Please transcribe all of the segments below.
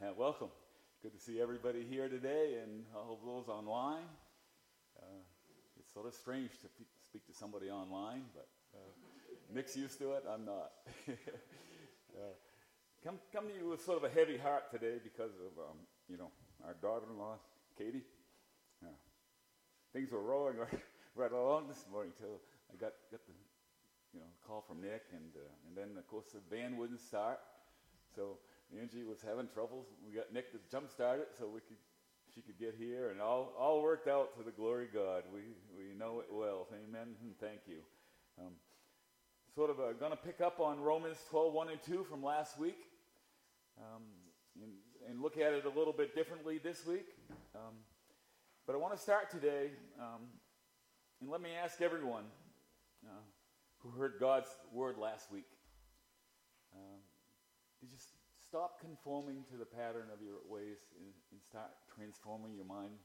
Uh, welcome. Good to see everybody here today and all of those online. Uh, it's sort of strange to pe- speak to somebody online, but uh, Nick's used to it. I'm not. Uh, come, come to you with sort of a heavy heart today because of, um, you know, our daughter-in-law, Katie. Uh, things were rolling right, right along this morning till I got, got the, you know, call from Nick, and uh, and then of course the band wouldn't start, so Angie was having troubles. We got Nick to jump start it so we could she could get here, and all all worked out to the glory of God. We we know it well. Amen. Thank you. Um, sort of uh, going to pick up on Romans 12, 1 and 2 from last week, um, and, and, look at it a little bit differently this week. Um, but I want to start today, um, and let me ask everyone uh, who heard God's word last week. Um, did you stop conforming to the pattern of your ways and, and start transforming your mind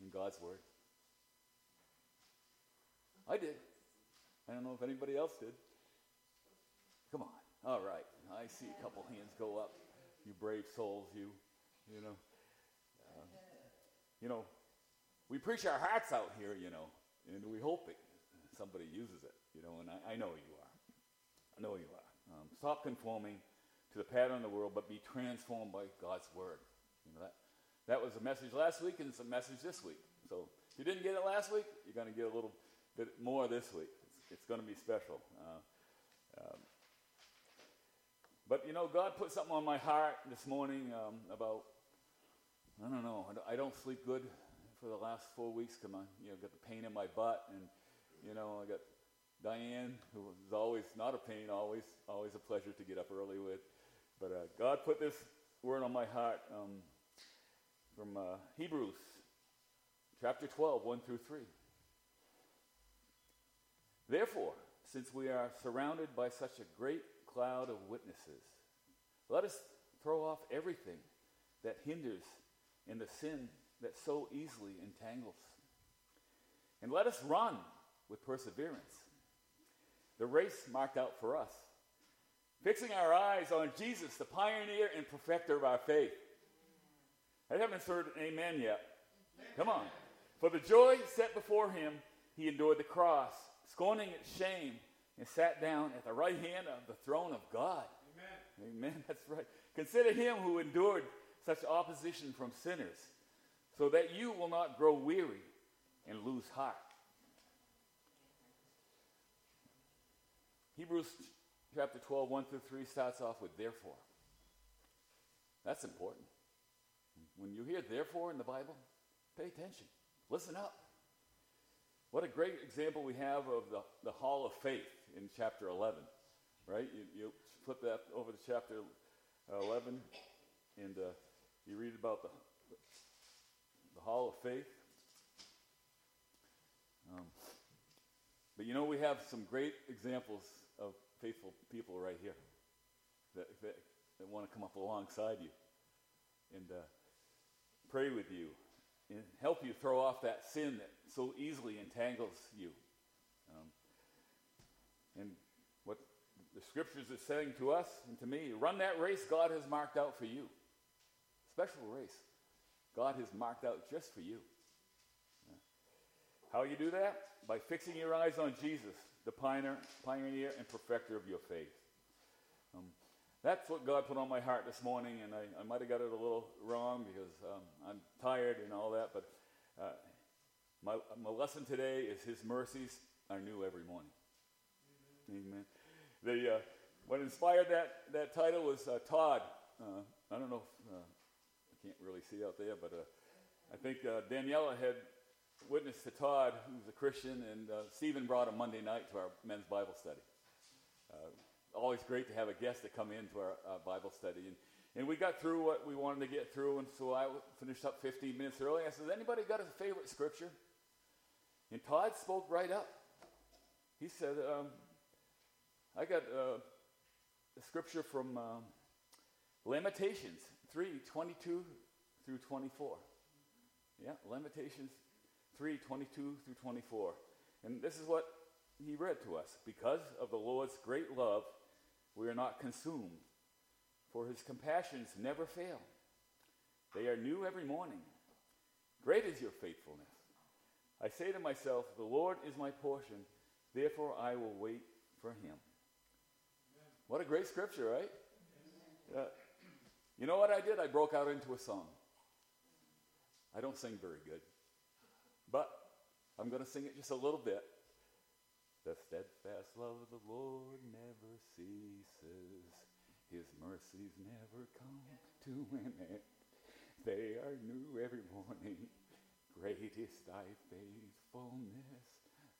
in God's word? I did. I don't know if anybody else did. Come on. All right. I see a couple hands go up. You brave souls, you. You know. Um, you know, we preach our hearts out here, you know, and we hope it, somebody uses it, you know, and I, I know you are. I know you are. Um, stop conforming to the pattern of the world, but be transformed by God's word. You know that that was a message last week, and it's a message this week. So if you didn't get it last week, you're going to get a little bit more this week. It's, it's going to be special. Uh, um, but you know, God put something on my heart this morning um, about I don't know. I don't, sleep good for the last four weeks. Come on, you know, got the pain in my butt, and you know, I got Diane, who is always not a pain, always, always a pleasure to get up early with. But uh, God put this word on my heart um, from uh, Hebrews chapter 12, 1 through 3. Therefore, since we are surrounded by such a great cloud of witnesses, let us throw off everything that hinders and the sin that so easily entangles. And let us run with perseverance the race marked out for us fixing our eyes on Jesus, the pioneer and perfecter of our faith. I haven't heard an amen yet. Come on. For the joy set before him, he endured the cross, scorning its shame, and sat down at the right hand of the throne of God. Amen. Amen. That's right. Consider him who endured such opposition from sinners, so that you will not grow weary and lose heart. Hebrews chapter 12, 1 through 3 starts off with therefore. That's important. When you hear therefore in the Bible, pay attention. Listen up. What a great example we have of the, the hall of faith in chapter 11, right? You, you flip that over to chapter 11, and uh, you read about the, the hall of faith. Um, but you know, we have some great examples of faithful people right here that, that, that want to come up alongside you and uh, pray with you and help you throw off that sin that so easily entangles you. Um, and what the scriptures are saying to us and to me run that race God has marked out for you. Special race. God has marked out just for you. How you do that? By fixing your eyes on Jesus, the pioneer, pioneer and perfecter of your faith. Um, that's what God put on my heart this morning, and I, I might have got it a little wrong because um, I'm tired and all that, but uh, my, my lesson today is His mercies are new every morning. Amen. Amen. The, uh, what inspired that, that title was uh, Todd. Uh, I don't know if, uh, I can't really see out there, but uh, I think Daniela had witness to Todd, who's a Christian, and uh, Stephen brought him Monday night to our men's Bible study. Uh, always great to have a guest to come into our uh, Bible study. And, and we got through what we wanted to get through, and so I finished up 15 minutes early. I said, Anybody got a favorite scripture? And Todd spoke right up. He said, um, I got uh, a scripture from um, Lamentations 3 22 through 24. Yeah, Lamentations 3 22 through 24. And this is what he read to us. Because of the Lord's great love, we are not consumed, for his compassions never fail. They are new every morning. Great is your faithfulness. I say to myself, The Lord is my portion, therefore I will wait for him. What a great scripture, right? Uh, you know what I did? I broke out into a song. I don't sing very good, I'm going to sing it just a little bit. The steadfast love of the Lord never ceases. His mercies never come to an end. They are new every morning. Great is thy faithfulness.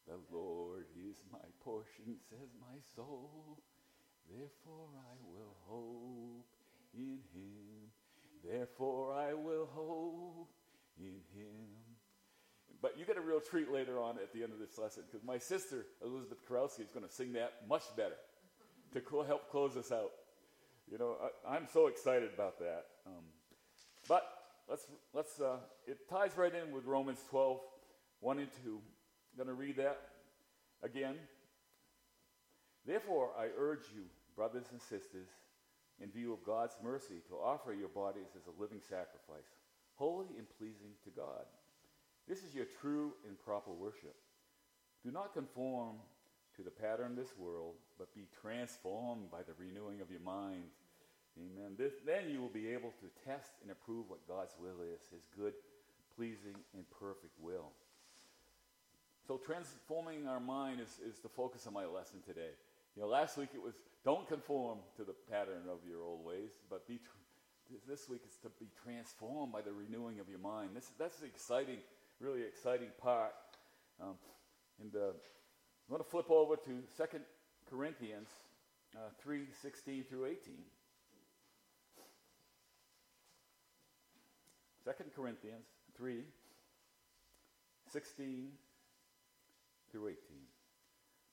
The Lord is my portion, says my soul. Therefore I will hope in him. Therefore I will hope in him. But you get a real treat later on at the end of this lesson because my sister, Elizabeth Karowski, is going to sing that much better to co- help close us out. You know, I, am so excited about that. Um, but let's, let's uh, it ties right in with Romans 12, 1 and 2. I'm going to read that again. Therefore, I urge you, brothers and sisters, in view of God's mercy, to offer your bodies as a living sacrifice, holy and pleasing to God. This is your true and proper worship. Do not conform to the pattern of this world, but be transformed by the renewing of your mind. Amen. This, then you will be able to test and approve what God's will is, his good, pleasing, and perfect will. So transforming our mind is, is the focus of my lesson today. You know, last week it was don't conform to the pattern of your old ways, but be. Tr- this week is to be transformed by the renewing of your mind. This that's exciting, really exciting part. Um, and uh, I'm going to flip over to Second Corinthians uh, three sixteen through eighteen. Second Corinthians three sixteen through eighteen.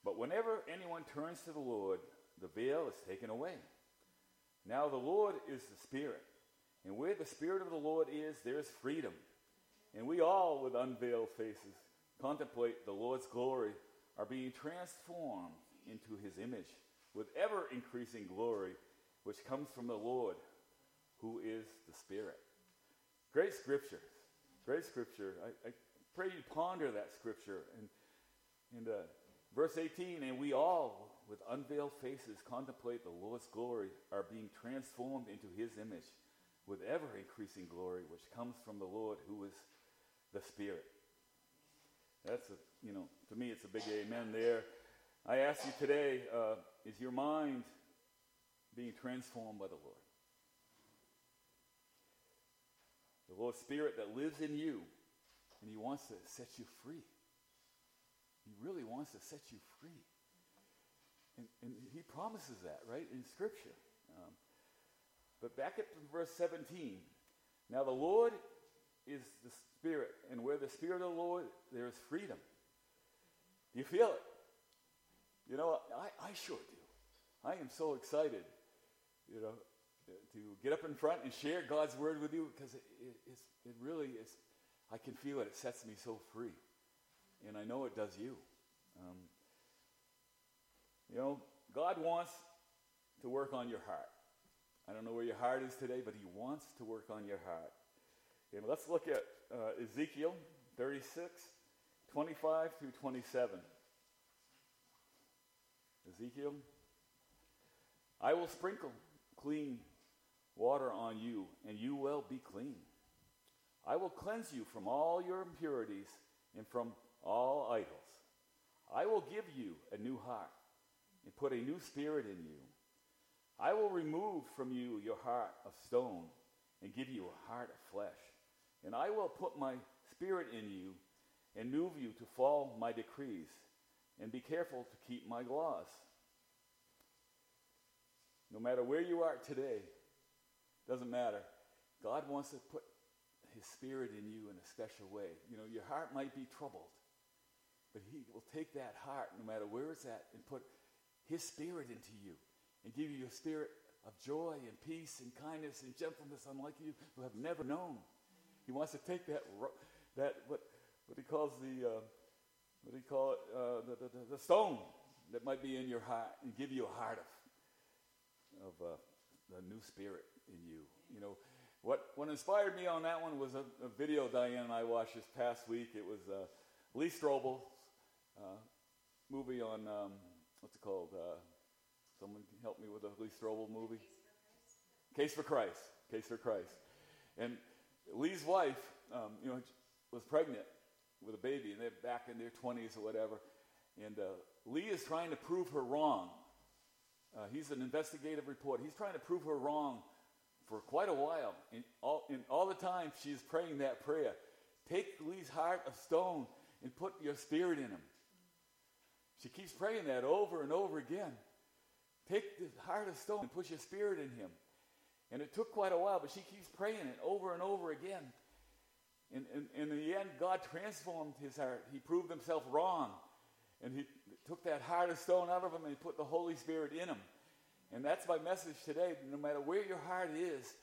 But whenever anyone turns to the Lord, the veil is taken away. Now the Lord is the Spirit, and where the Spirit of the Lord is, there is freedom. And we all, with unveiled faces, contemplate the Lord's glory, are being transformed into his image with ever increasing glory, which comes from the Lord, who is the Spirit. Great scripture. Great scripture. I, I pray you ponder that scripture and, and uh, Verse 18, and we all, with unveiled faces, contemplate the Lord's glory, are being transformed into his image with ever increasing glory, which comes from the Lord who is the Spirit. That's, a, you know, to me, it's a big amen there. I ask you today, uh, is your mind being transformed by the Lord? The Lord Spirit that lives in you, and he wants to set you free. He really wants to set you free. And, and he promises that, right, in Scripture. Um, but back to verse 17. Now the Lord is the Spirit, and where the Spirit of the Lord, there is freedom. You feel it? You know, I, I sure do. I am so excited, you know, to get up in front and share God's word with you because it, it, it really is, I can feel it. It sets me so free and I know it does you. Um, you know, God wants to work on your heart. I don't know where your heart is today, but He wants to work on your heart. And let's look at uh, Ezekiel 36, 25 through 27. Ezekiel, I will sprinkle clean water on you, and you will be clean. I will cleanse you from all your impurities and from all idols. I will give you a new heart and put a new spirit in you. I will remove from you your heart of stone and give you a heart of flesh. And I will put my spirit in you and move you to follow my decrees and be careful to keep my laws. No matter where you are today, doesn't matter. God wants to put his spirit in you in a special way. You know, your heart might be troubled. But he will take that heart, no matter where it's at, and put his spirit into you and give you a spirit of joy and peace and kindness and gentleness unlike you who have never known. He wants to take that, that what, what he calls the, uh, what do you call it, uh, the, the, the, stone that might be in your heart and give you a heart of, of uh, the new spirit in you. You know, what, what inspired me on that one was a, a video Diane and I watched this past week. It was uh, Lee Strobel's uh, movie on, um, what's it called? Uh, someone help me with the Lee Strobel movie? Case for Christ. Case for Christ. And Lee's wife, um, you know, was pregnant with a baby, and they're back in their 20s or whatever. And uh, Lee is trying to prove her wrong. Uh, he's an investigative reporter. He's trying to prove her wrong for quite a while. And all, and all the time she's praying that prayer Take Lee's heart of stone and put your spirit in him. She keeps praying that over and over again. Take the heart of stone and put your spirit in him. And it took quite a while, but she keeps praying it over and over again. And, and, in the end, God transformed his heart. He proved himself wrong. And he took that heart of stone out of him and he put the Holy Spirit in him. And that's my message today. No matter where your heart is,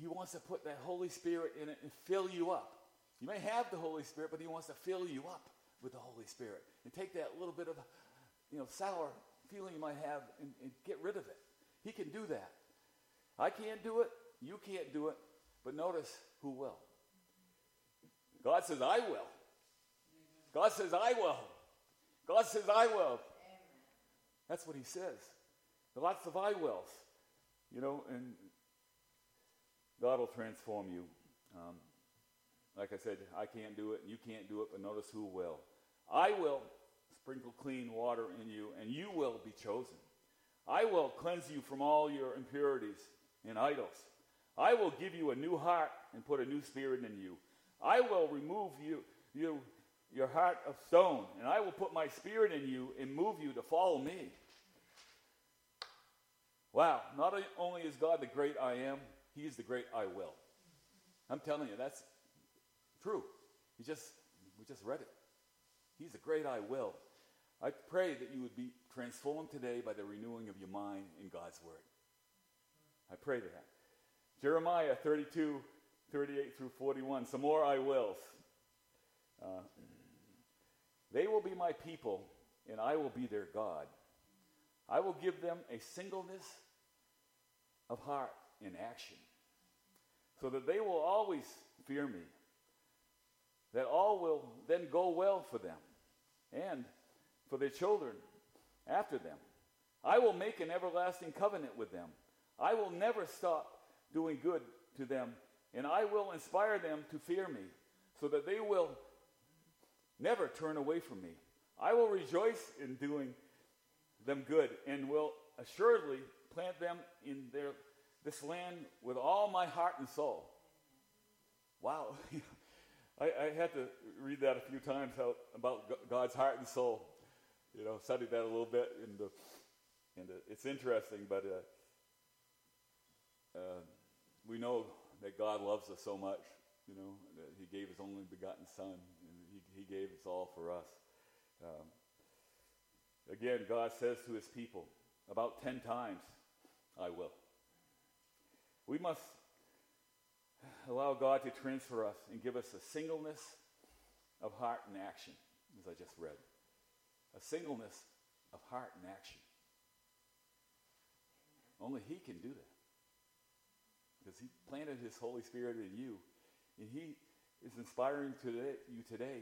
he wants to put that Holy Spirit in it and fill you up. You may have the Holy Spirit, but he wants to fill you up with the Holy Spirit and take that little bit of, you know, sour feeling you might have and, and get rid of it. He can do that. I can't do it. You can't do it. But notice who will. God says, I will. God says, I will. God says, I will. That's what he says. Lots of I wills. You know, and God will transform you. Um, like I said, I can't do it, and you can't do it, but notice who will. I will sprinkle clean water in you, and you will be chosen. I will cleanse you from all your impurities and idols. I will give you a new heart and put a new spirit in you. I will remove you, you your heart of stone, and I will put my spirit in you and move you to follow me. Wow, not only is God the great I am, He is the great I will. I'm telling you, that's true. He just, we just read it. He's the great I will. I pray that you would be transformed today by the renewing of your mind in God's Word. I pray that. Jeremiah 32, 38 through 41. Some more I wills. Uh, they will be my people, and I will be their God. I will give them a singleness of heart in action, so that they will always fear me, that all will then go well for them and for their children after them. I will make an everlasting covenant with them. I will never stop doing good to them, and I will inspire them to fear me, so that they will never turn away from me. I will rejoice in doing them good and will assuredly plant them in their, this land with all my heart and soul. Wow. I, I, had to read that a few times how, about God's heart and soul. You know, studied that a little bit, and, uh, and uh, it's interesting, but uh, uh, we know that God loves us so much, you know, that He gave His only begotten Son, He, he gave us all for us. Um, Again, God says to his people about 10 times, I will. We must allow God to transfer us and give us a singleness of heart and action, as I just read. A singleness of heart and action. Only He can do that. Because He planted His Holy Spirit in you. And He is inspiring today, you today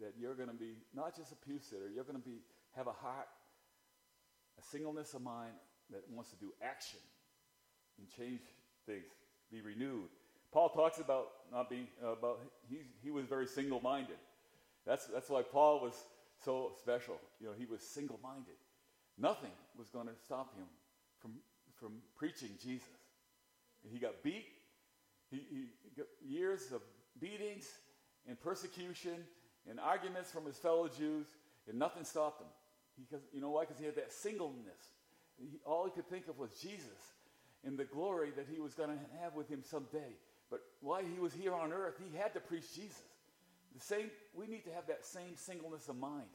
that you're going to be not just a pew sitter, you're going to be have a heart, a singleness of mind that wants to do action and change things, be renewed. Paul talks about not being uh, about he he was very single-minded. That's that's why Paul was so special. You know, he was single-minded. Nothing was going to stop him from from preaching Jesus. He got beat. He, he got years of beatings and persecution and arguments from his fellow Jews, and nothing stopped him. Because, you know why? Because he had that singleness. He, all he could think of was Jesus and the glory that he was going to have with him someday. But while he was here on earth, he had to preach Jesus. The same, we need to have that same singleness of mind.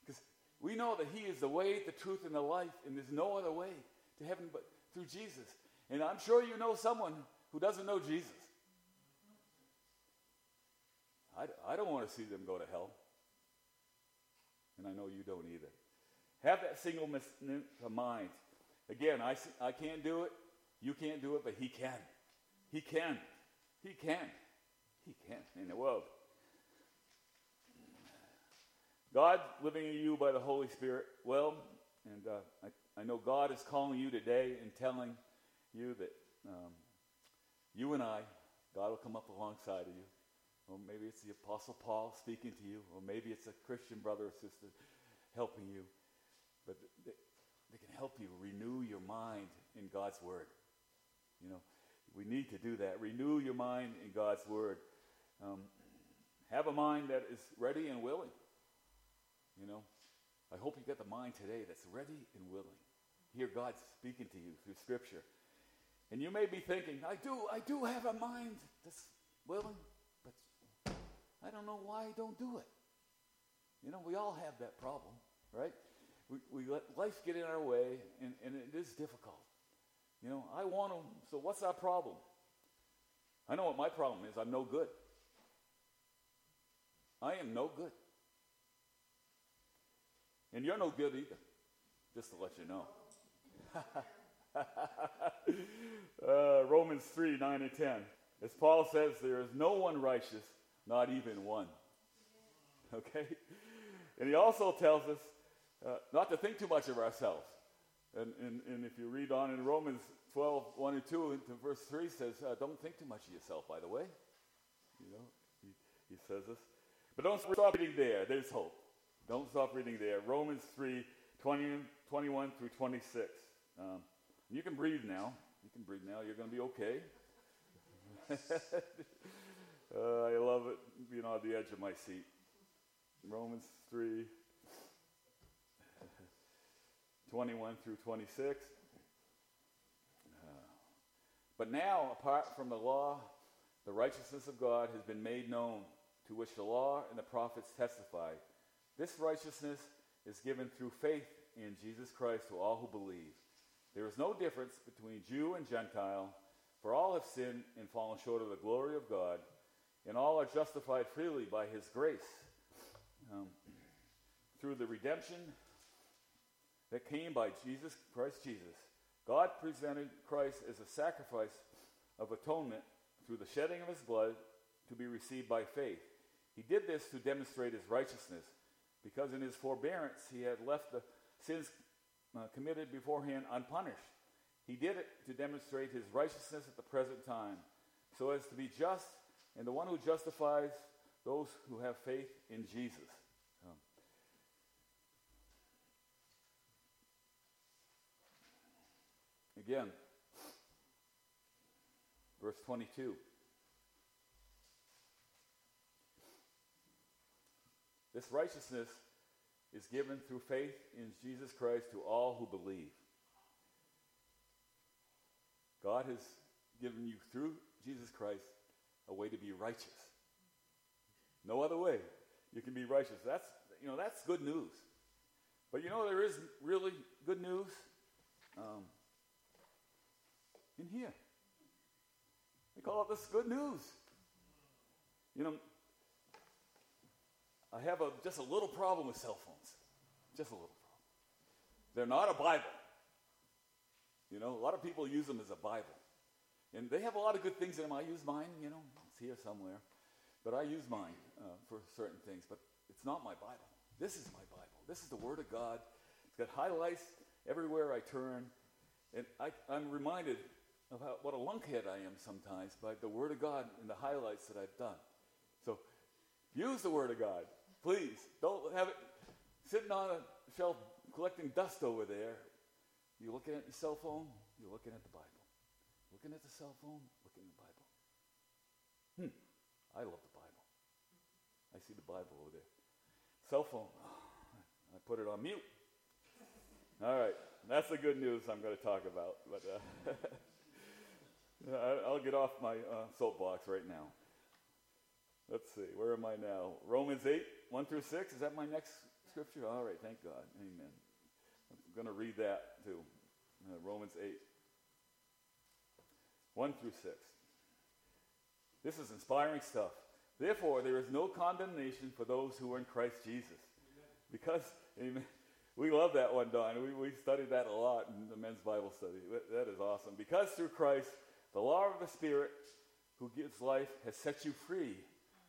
Because we know that he is the way, the truth, and the life, and there's no other way to heaven but through Jesus. And I'm sure you know someone who doesn't know Jesus. I, I don't want to see them go to hell. And I know you don't either. Have that singleness of mind. Again, I, I can't do it. You can't do it, but He can. He can. He can. He can in the world. God living in you by the Holy Spirit. Well, and uh, I, I know God is calling you today and telling you that um, you and I, God will come up alongside of you. Or maybe it's the Apostle Paul speaking to you, or maybe it's a Christian brother or sister helping you. But they, they can help you renew your mind in God's Word. You know, we need to do that. Renew your mind in God's Word. Um, have a mind that is ready and willing. You know, I hope you got the mind today that's ready and willing. Hear God speaking to you through Scripture. And you may be thinking, I do, I do have a mind that's willing, but I don't know why I don't do it. You know, we all have that problem, right? We, we let life get in our way, and, and it is difficult. You know, I want to, so what's our problem? I know what my problem is. I'm no good. I am no good. And you're no good either, just to let you know. Romans 3 9 and 10. As Paul says, there is no one righteous, not even one. Okay? And he also tells us uh, not to think too much of ourselves. And, and, and if you read on in Romans 12 1 and 2 into verse 3 says, uh, Don't think too much of yourself, by the way. You know, he, he says this. But don't stop reading there. There's hope. Don't stop reading there. Romans 3 20, 21 through 26. Um, you can breathe now. You can breathe now. You're going to be okay. uh, I love it being on the edge of my seat. Romans 3 21 through 26. Uh, but now, apart from the law, the righteousness of God has been made known, to which the law and the prophets testify. This righteousness is given through faith in Jesus Christ to all who believe. There is no difference between Jew and Gentile, for all have sinned and fallen short of the glory of God, and all are justified freely by his grace um, through the redemption that came by Jesus Christ Jesus. God presented Christ as a sacrifice of atonement through the shedding of his blood to be received by faith. He did this to demonstrate his righteousness because in his forbearance he had left the sins uh, committed beforehand unpunished. He did it to demonstrate his righteousness at the present time, so as to be just and the one who justifies those who have faith in Jesus. Um, again, verse 22. This righteousness is given through faith in Jesus Christ to all who believe. God has given you through Jesus Christ a way to be righteous. No other way you can be righteous. That's you know that's good news. But you know there is really good news um, in here. They call it this good news. You know, I have a, just a little problem with cell phones. Just a little problem. They're not a Bible. You know, a lot of people use them as a Bible. And they have a lot of good things in them. I use mine, you know, it's here somewhere. But I use mine uh, for certain things. But it's not my Bible. This is my Bible. This is the Word of God. It's got highlights everywhere I turn. And I, am reminded of how, what a lunkhead I am sometimes by the Word of God and the highlights that I've done. So use the Word of God. Please, don't have it sitting on a shelf collecting dust over there. You're looking at your cell phone, you're looking at the Bible. Looking at the cell phone, looking at the Bible. Hmm, I love the Bible. I see the Bible over there. Cell phone, oh, I put it on mute. All right, that's the good news I'm going to talk about. But uh, I'll get off my uh, soapbox right now. Let's see, where am I now? Romans 8, 1 through 6. Is that my next scripture? All right, thank God. Amen. I'm going to read that too. Uh, Romans 8, 1 through 6. This is inspiring stuff. Therefore, there is no condemnation for those who are in Christ Jesus. Because, amen, We love that one, Don. We, we studied that a lot in the men's Bible study. that, that is awesome. Because through Christ, the law of the Spirit who gives life has set you free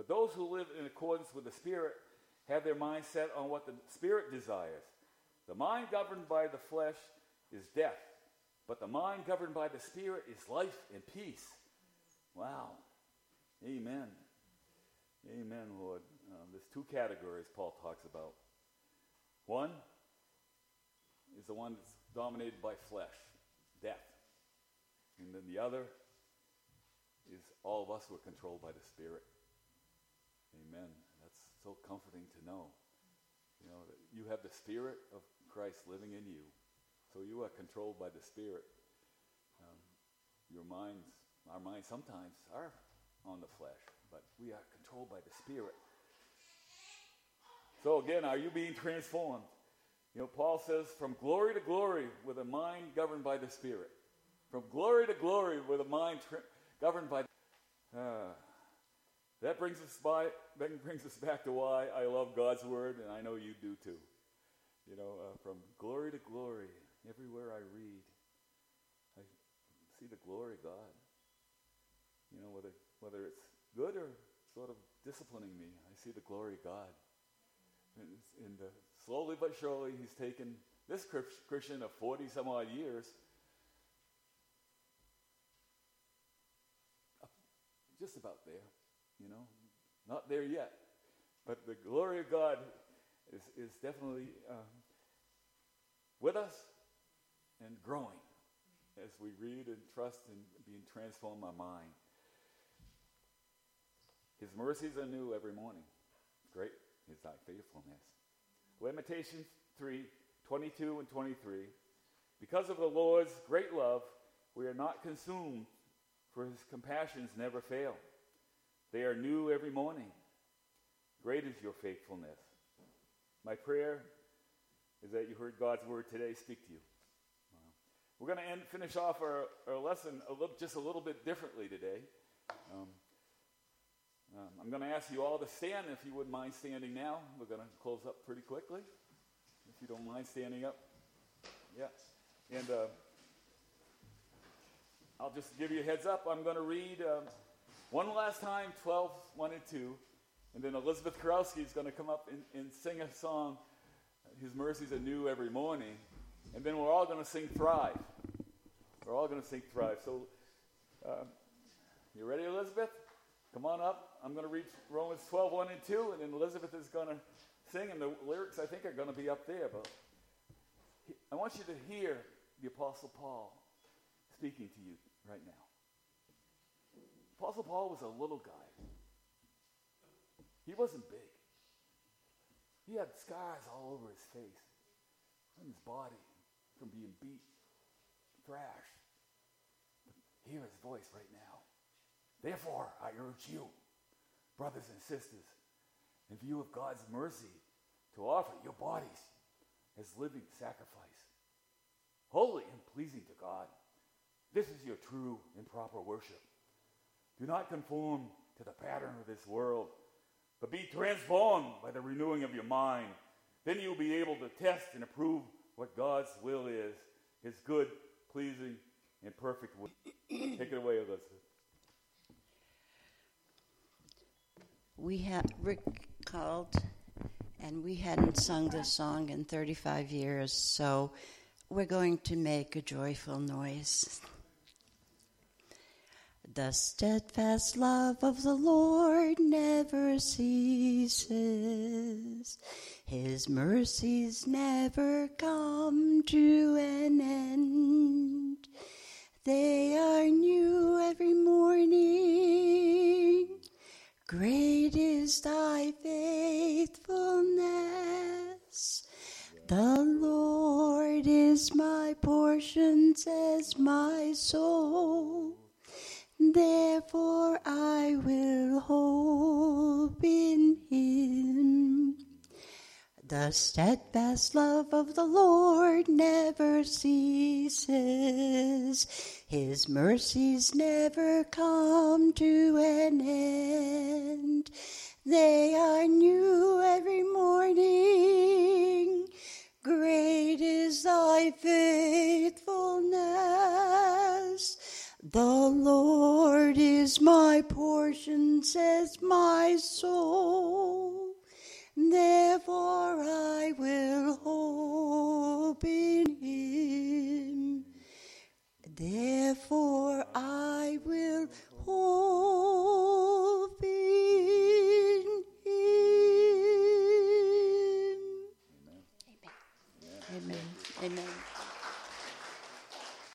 But those who live in accordance with the Spirit have their mind set on what the Spirit desires. The mind governed by the flesh is death, but the mind governed by the Spirit is life and peace. Wow. Amen. Amen, Lord. Um, there's two categories Paul talks about. One is the one that's dominated by flesh, death. And then the other is all of us who are controlled by the Spirit. Amen. That's so comforting to know. You know, you have the Spirit of Christ living in you. So you are controlled by the Spirit. Um, your minds, our minds sometimes are on the flesh, but we are controlled by the Spirit. So again, are you being transformed? You know, Paul says, from glory to glory with a mind governed by the Spirit. From glory to glory with a mind tra- governed by. Uh, that brings us by. That brings us back to why I love God's word, and I know you do too. You know, uh, from glory to glory, everywhere I read, I see the glory of God. You know, whether whether it's good or sort of disciplining me, I see the glory of God. And, and uh, slowly but surely, He's taken this Christian of 40 some odd years just about there, you know. Not there yet. But the glory of God is, is definitely um, with us and growing as we read and trust and being transformed my mind. His mercies are new every morning. Great is thy faithfulness. Lamentations 3 22 and 23. Because of the Lord's great love, we are not consumed for his compassions never fail. They are new every morning. Great is your faithfulness. My prayer is that you heard God's word today speak to you. We're going to end, finish off our, our lesson a little, just a little bit differently today. Um, um, I'm going to ask you all to stand if you wouldn't mind standing now. We're going to close up pretty quickly. If you don't mind standing up. Yeah. And. Uh, I'll just give you a heads up. I'm going to read um, one last time 12, 1 and 2. And then Elizabeth Karowski is going to come up and, and sing a song, His Mercies are New Every Morning. And then we're all going to sing Thrive. We're all going to sing Thrive. So, um, you ready, Elizabeth? Come on up. I'm going to read Romans 12, 1 and 2. And then Elizabeth is going to sing. And the lyrics, I think, are going to be up there. But I want you to hear the Apostle Paul speaking to you right now. Apostle Paul was a little guy. He wasn't big. He had scars all over his face, on his body, from being beat, thrashed. Hear his voice right now. Therefore, I urge you, brothers and sisters, in view of God's mercy, to offer your bodies as living sacrifice, holy and pleasing to God. This is your true and proper worship. Do not conform to the pattern of this world, but be transformed by the renewing of your mind. Then you'll be able to test and approve what God's will is, his good, pleasing, and perfect will. Take it away, Elizabeth. We had Rick called, and we hadn't sung this song in 35 years, so we're going to make a joyful noise. The steadfast love of the Lord never ceases. His mercies never come to an end. They are new every morning. Great is thy faithfulness. The Lord is my portion, says my soul. Therefore I will hope in him. The steadfast love of the Lord never ceases. His mercies never come to an end. They are new every morning. Great is thy faithfulness. The Lord is my portion, says my soul. Therefore I will hope in him. Therefore I will hope in him. Amen. Amen. Amen. Amen.